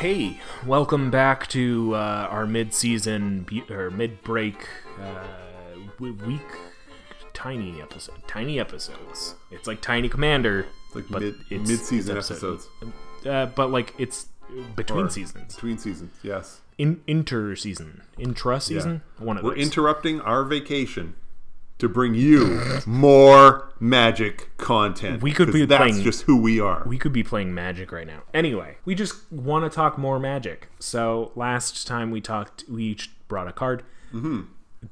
Hey, welcome back to uh, our mid-season bu- or mid-break uh, w- week tiny episode. Tiny episodes. It's like Tiny Commander, Like but mid- it's mid-season it's episode- episodes. Uh, but like it's between Or seasons, Between seasons, yes. in inter-season, intra-season. One of We're those. interrupting our vacation to bring you more magic content. We could be that's playing- just who we are. we could be playing Magic right now. Anyway, we just want to talk more Magic. So last time we talked, we each brought a card. Mm-hmm.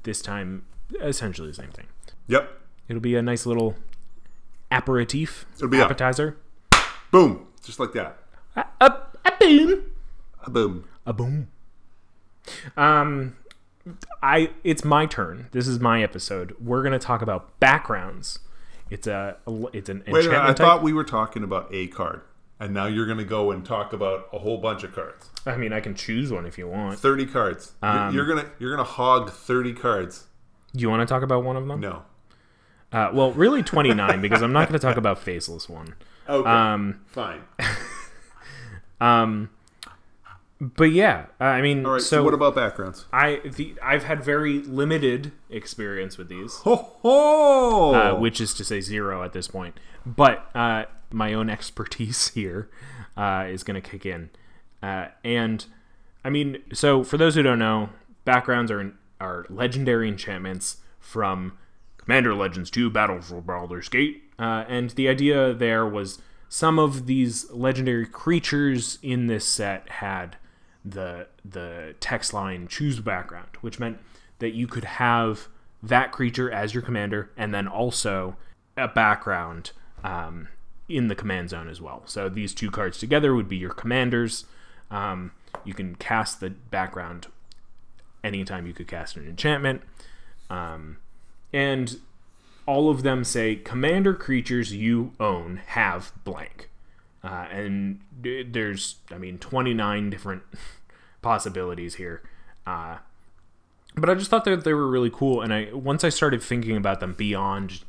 This time, essentially the same thing. yep. It'll be a nice little aperitif, It'll be a- appetizer. Boom. Just like that. A, a, a boom, A boom. a boom. Um, I it's my turn. This is my episode. We're gonna talk about backgrounds. It's a it's an Wait. I type. thought we were talking about a card. And now you're going to go and talk about a whole bunch of cards. I mean, I can choose one if you want. 30 cards. You're- Um, you're going to you're going to hog 30 cards. You want to talk about one of them? No. Uh, well, really twenty nine because I'm not going to talk about faceless one. Okay. Um, Fine. um, but yeah, I mean, All right. So, so what about backgrounds? I the I've had very limited experience with these. Ho ho! uh, which is to say zero at this point. But uh, my own expertise here uh, is going to kick in, uh, and I mean, so for those who don't know, backgrounds are are legendary enchantments from Commander Legends 2 Battle for Baldur's Gate, uh, and the idea there was some of these legendary creatures in this set had the the text line choose background, which meant that you could have that creature as your commander, and then also a background um, in the command zone as well. So these two cards together would be your commanders. Um, you can cast the background anytime you could cast an enchantment, um, and all of them say commander creatures you own have blank. Uh, and there's, I mean, 29 different possibilities here. Uh, but I just thought that they were really cool, and I once I started thinking about them beyond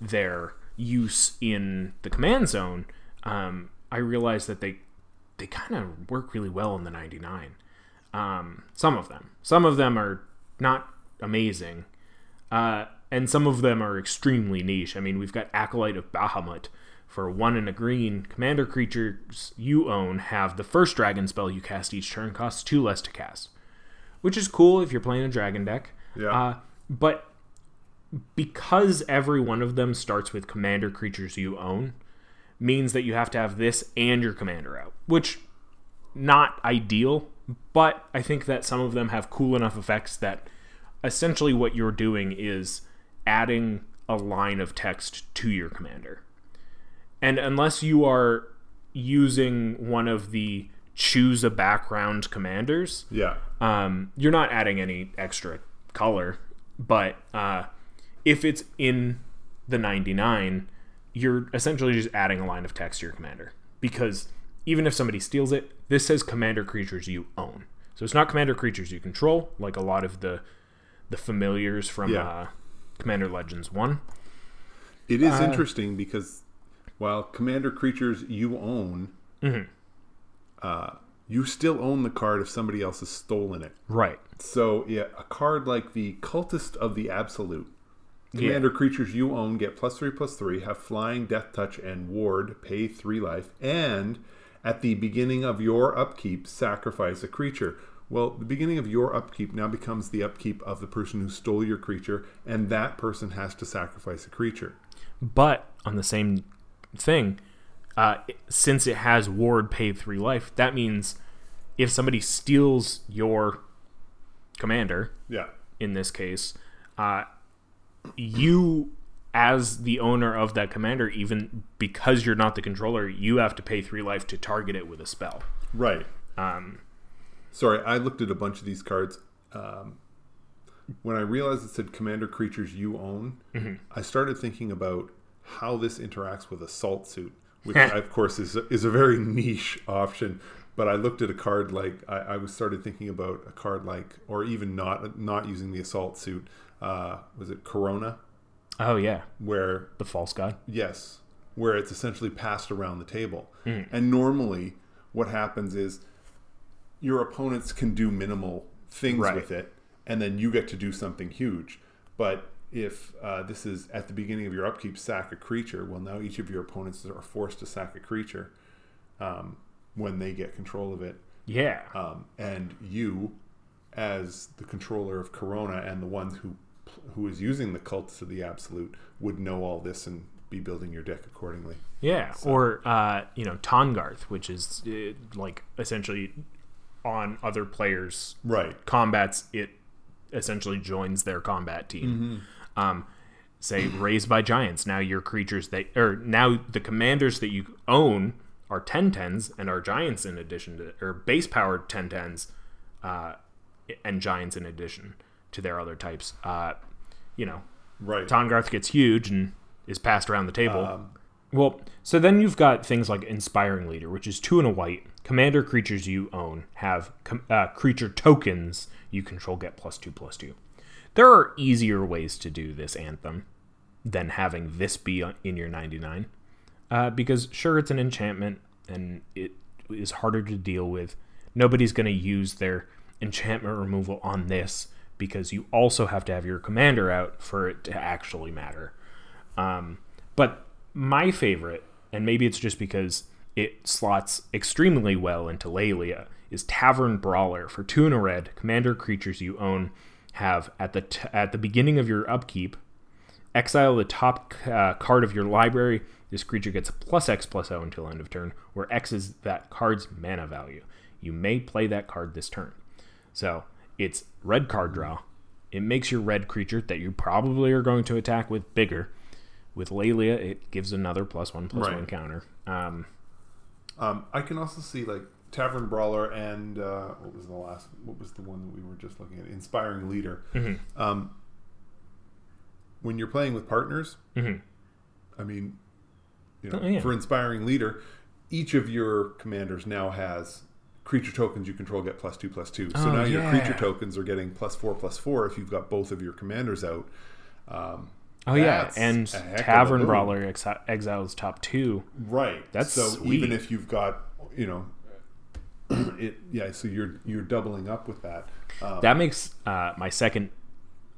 their use in the command zone, um, I realized that they they kind of work really well in the 99. Um, some of them, some of them are not amazing, uh, and some of them are extremely niche. I mean, we've got Acolyte of Bahamut. For one and a green, commander creatures you own have the first dragon spell you cast each turn costs two less to cast which is cool if you're playing a dragon deck. Yeah. Uh, but because every one of them starts with commander creatures you own, means that you have to have this and your commander out, which not ideal. But I think that some of them have cool enough effects that essentially what you're doing is adding a line of text to your commander. And unless you are using one of the choose a background commanders, yeah. um, you're not adding any extra color, but uh, if it's in the 99, you're essentially just adding a line of text to your commander. Because even if somebody steals it, this says commander creatures you own. So it's not commander creatures you control, like a lot of the the familiars from Yeah. uh, Commander Legends 1. It is Uh, interesting because while commander creatures you own, Mm-hmm. uh, you still own the card if somebody else has stolen it. Right. So, yeah, a card like the Cultist of the Absolute. Commander creatures you own get plus three, plus three, have flying, death touch, and ward, pay three life, and at the beginning of your upkeep, sacrifice a creature. Well, the beginning of your upkeep now becomes the upkeep of the person who stole your creature, and that person has to sacrifice a creature. But on the same thing, uh, since it has ward pay three life, that means if somebody steals your commander, Yeah. in this case, uh, you as the owner of that commander, even because you're not the controller, you have to pay three life to target it with a spell. Right. Um, Sorry, I looked at a bunch of these cards. Um, when I realized it said commander creatures you own, I started thinking about how this interacts with assault suit, which of course is is a very niche option. But I looked at a card like I, I was started thinking about a card like, or even not not using the assault suit. Uh, was it Karona? Oh yeah, where the false god. Yes, where it's essentially passed around the table. Hmm. And normally, what happens is your opponents can do minimal things Right. with it, and then you get to do something huge. But if uh, this is at the beginning of your upkeep, sack a creature, well, now each of your opponents are forced to sack a creature um, when they get control of it. Yeah. Um, and you, as the controller of Karona and the one who who is using the Cultist of the Absolute, would know all this and be building your deck accordingly. Yeah, or uh, you know, Tahngarth, which is uh, like essentially on other players' Right. combats, it essentially joins their combat team. Um, say raised by giants. Now your creatures that or now the commanders that you own are 1010s and are giants in addition to or base powered 1010s uh, and giants in addition to their other types. Uh, you know, Right. Tahngarth gets huge and is passed around the table. well, so then you've got things like Inspiring Leader, which is two and a white. Commander creatures you own have com- uh, creature tokens you control get plus two plus two. There are easier ways to do this anthem than having this be in your 99. Uh, because sure, it's an enchantment and it is harder to deal with. Nobody's going to use their enchantment removal on this because you also have to have your commander out for it to actually matter. Um, but my favorite, and maybe it's just because it slots extremely well into Laelia, is Tavern Brawler for two a red. Commander creatures you own have at the t- at the beginning of your upkeep exile the top uh, card of your library. This creature gets plus X plus O until end of turn, where X is that card's mana value. You may play that card this turn. So it's red card draw. It makes your red creature that you probably are going to attack with bigger. With Laelia, it gives another plus one plus Right. one counter. Um, Um, I can also see like Tavern Brawler and uh, what was the last? What was the one that we were just looking at? Inspiring Leader. Um, when you're playing with partners, I mean, you know, Oh, yeah. for Inspiring Leader, each of your commanders now has creature tokens you control get plus two plus two. So Oh, now your creature tokens are getting plus four plus four if you've got both of your commanders out. Um, oh yeah, and a heck of a Tavern. Brawler ex- exiles top two. Right. That's so sweet. even if you've got you know it yeah so you're you're doubling up with that. Um, That makes uh, my second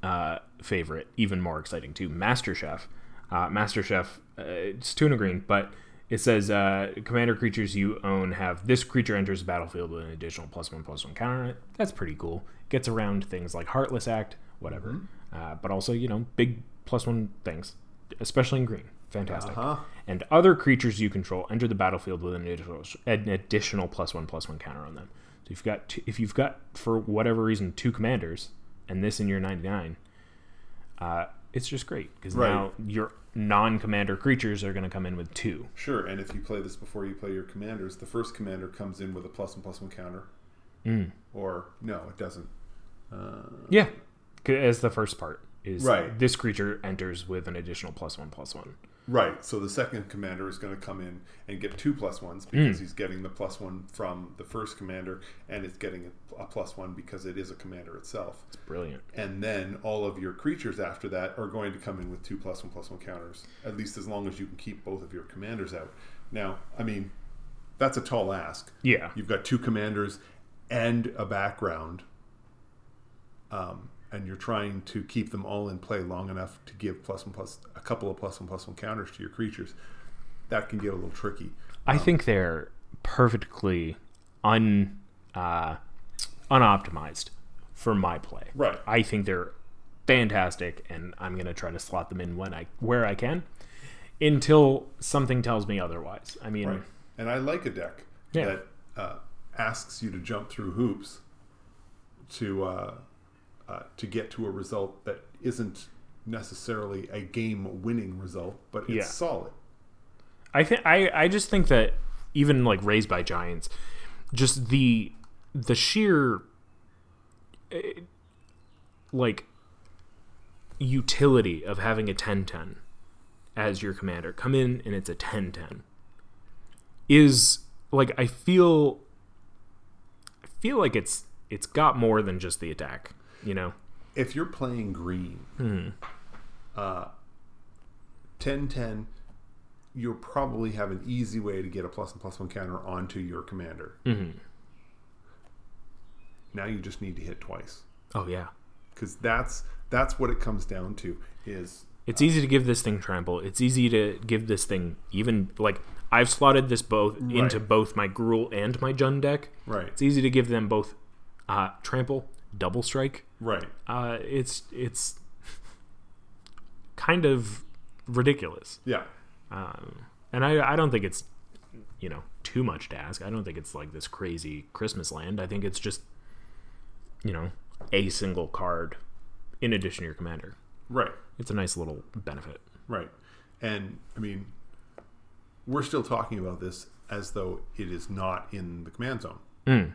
uh, favorite even more exciting too. Master Chef. Uh, Master Chef. Uh, it's tuna green, but it says uh, commander creatures you own have this creature enters the battlefield with an additional plus one plus one counter on it. That's pretty cool. Gets around things like Heartless Act, whatever, uh, but also you know big plus one things, especially in green. Fantastic. Uh-huh. And other creatures you control enter the battlefield with an additional, an additional plus one plus one counter on them. So if you've got two, if you've got for whatever reason two commanders and this in your 99, uh, it's just great because Right. now your non-commander creatures are going to come in with two. Sure, and if you play this before you play your commanders, the first commander comes in with a plus one plus one counter. Mm. Or no, it doesn't. Yeah, as the first part is Right. This creature enters with an additional plus one plus one. Right. So the second commander is going to come in and get two plus ones because he's getting the plus one from the first commander, and it's getting a, a plus one because it is a commander itself. It's brilliant. and then all of your creatures after that are going to come in with two plus one plus one counters, at least as long as you can keep both of your commanders out. Now, I mean, that's a tall ask. Yeah. You've got two commanders and a background, um, and you're trying to keep them all in play long enough to give plus one plus a couple of plus one plus one counters to your creatures. That can get a little tricky. I think they're perfectly un uh, unoptimized for my play. Right. I think they're fantastic, and I'm gonna try to slot them in when I where I can, until something tells me otherwise. I mean, Right. And I like a deck Yeah. that uh, asks you to jump through hoops to uh, uh, to get to a result that isn't necessarily a game-winning result, but it's Yeah. solid. I think I I just think that even like raised by giants, just the the sheer eh, like utility of having a 10-10 as your commander come in and it's a 10-10 is like I feel I feel like it's it's got more than just the attack, you know. If you're playing green, Hmm. uh, 10 10, you'll probably have an easy way to get a plus and plus one counter onto your commander. Mm-hmm. Now you just need to hit twice. Oh yeah. Because that's that's what it comes down to is It's easy to give this thing trample. It's easy to give this thing even like I've slotted this both into both my Gruul and my Jund deck. right. It's easy to give them both uh, trample, double strike. Right. Uh, it's it's kind of ridiculous, Yeah. um, and I I don't think it's you know too much to ask. I don't think it's like this crazy Christmas land. I think it's just you know a single card in addition to your commander. Right. It's a nice little benefit. Right. And I mean, we're still talking about this as though it is not in the command zone. Mm.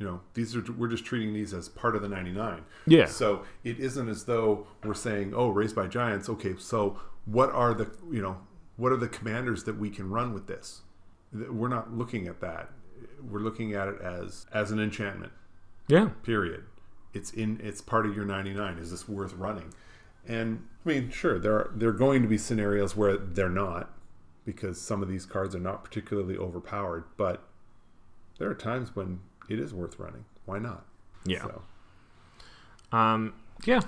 You know, these are we're just treating these as part of the 99. Yeah. So it isn't as though we're saying, "Oh, raised by giants." Okay, so what are the you know what are the commanders that we can run with this? We're not looking at that. We're looking at it as as an enchantment. Yeah. Period. It's in. It's part of your 99. Is this worth running? And I mean, sure, there are there are going to be scenarios where they're not, because some of these cards are not particularly overpowered. But there are times when it is worth running. Why not? Yeah. So, Um. Yeah.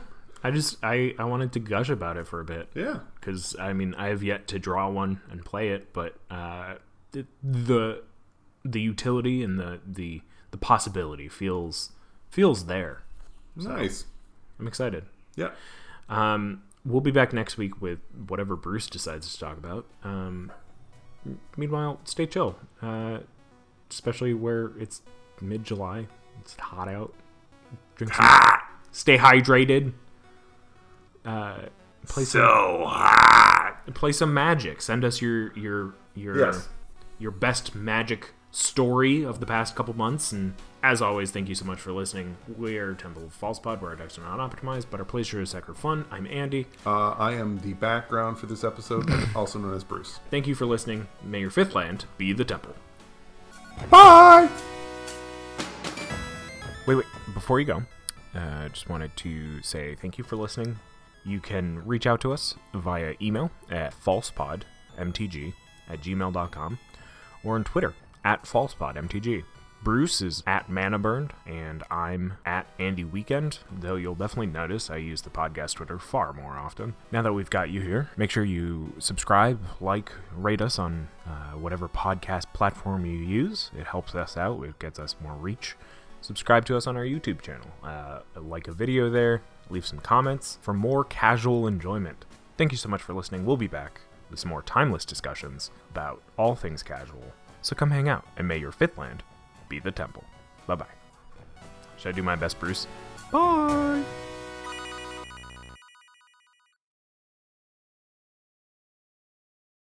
I just I I wanted to gush about it for a bit. yeah. because I mean I have yet to draw one and play it, but uh, the, the the utility and the the the possibility feels feels there. Nice. I'm excited. Yeah. Um, we'll be back next week with whatever Bruce decides to talk about. Um, meanwhile, stay chill, uh, especially where it's mid July. It's hot out. Drink some. Stay hydrated. Uh, play some. hot. play some magic. Send us your your your Yes. your best magic story of the past couple months. And as always, thank you so much for listening. We're Temple of False Pod, where our decks are not optimized, but our plays sure is sacred fun. I'm Andy. Uh, I am the background for this episode, also known as Bruce. Thank you for listening. May your fifth land be the temple. Bye. Wait, wait. Before you go, I uh, just wanted to say thank you for listening. You can reach out to us via email at falsepodmtg at gmail.com or on Twitter at falsepodmtg. Bruce is at Manaburned, and I'm at Andy Weekend, though you'll definitely notice I use the podcast Twitter far more often. Now that we've got you here, make sure you subscribe, like, rate us on uh, whatever podcast platform you use. It helps us out, it gets us more reach subscribe to us on our YouTube channel. Uh, like a video there, leave some comments for more casual enjoyment. Thank you so much for listening. We'll be back with some more timeless discussions about all things casual. So come hang out, and may your fifth land be the temple. Bye bye. Should I do my best, Bruce? Bye!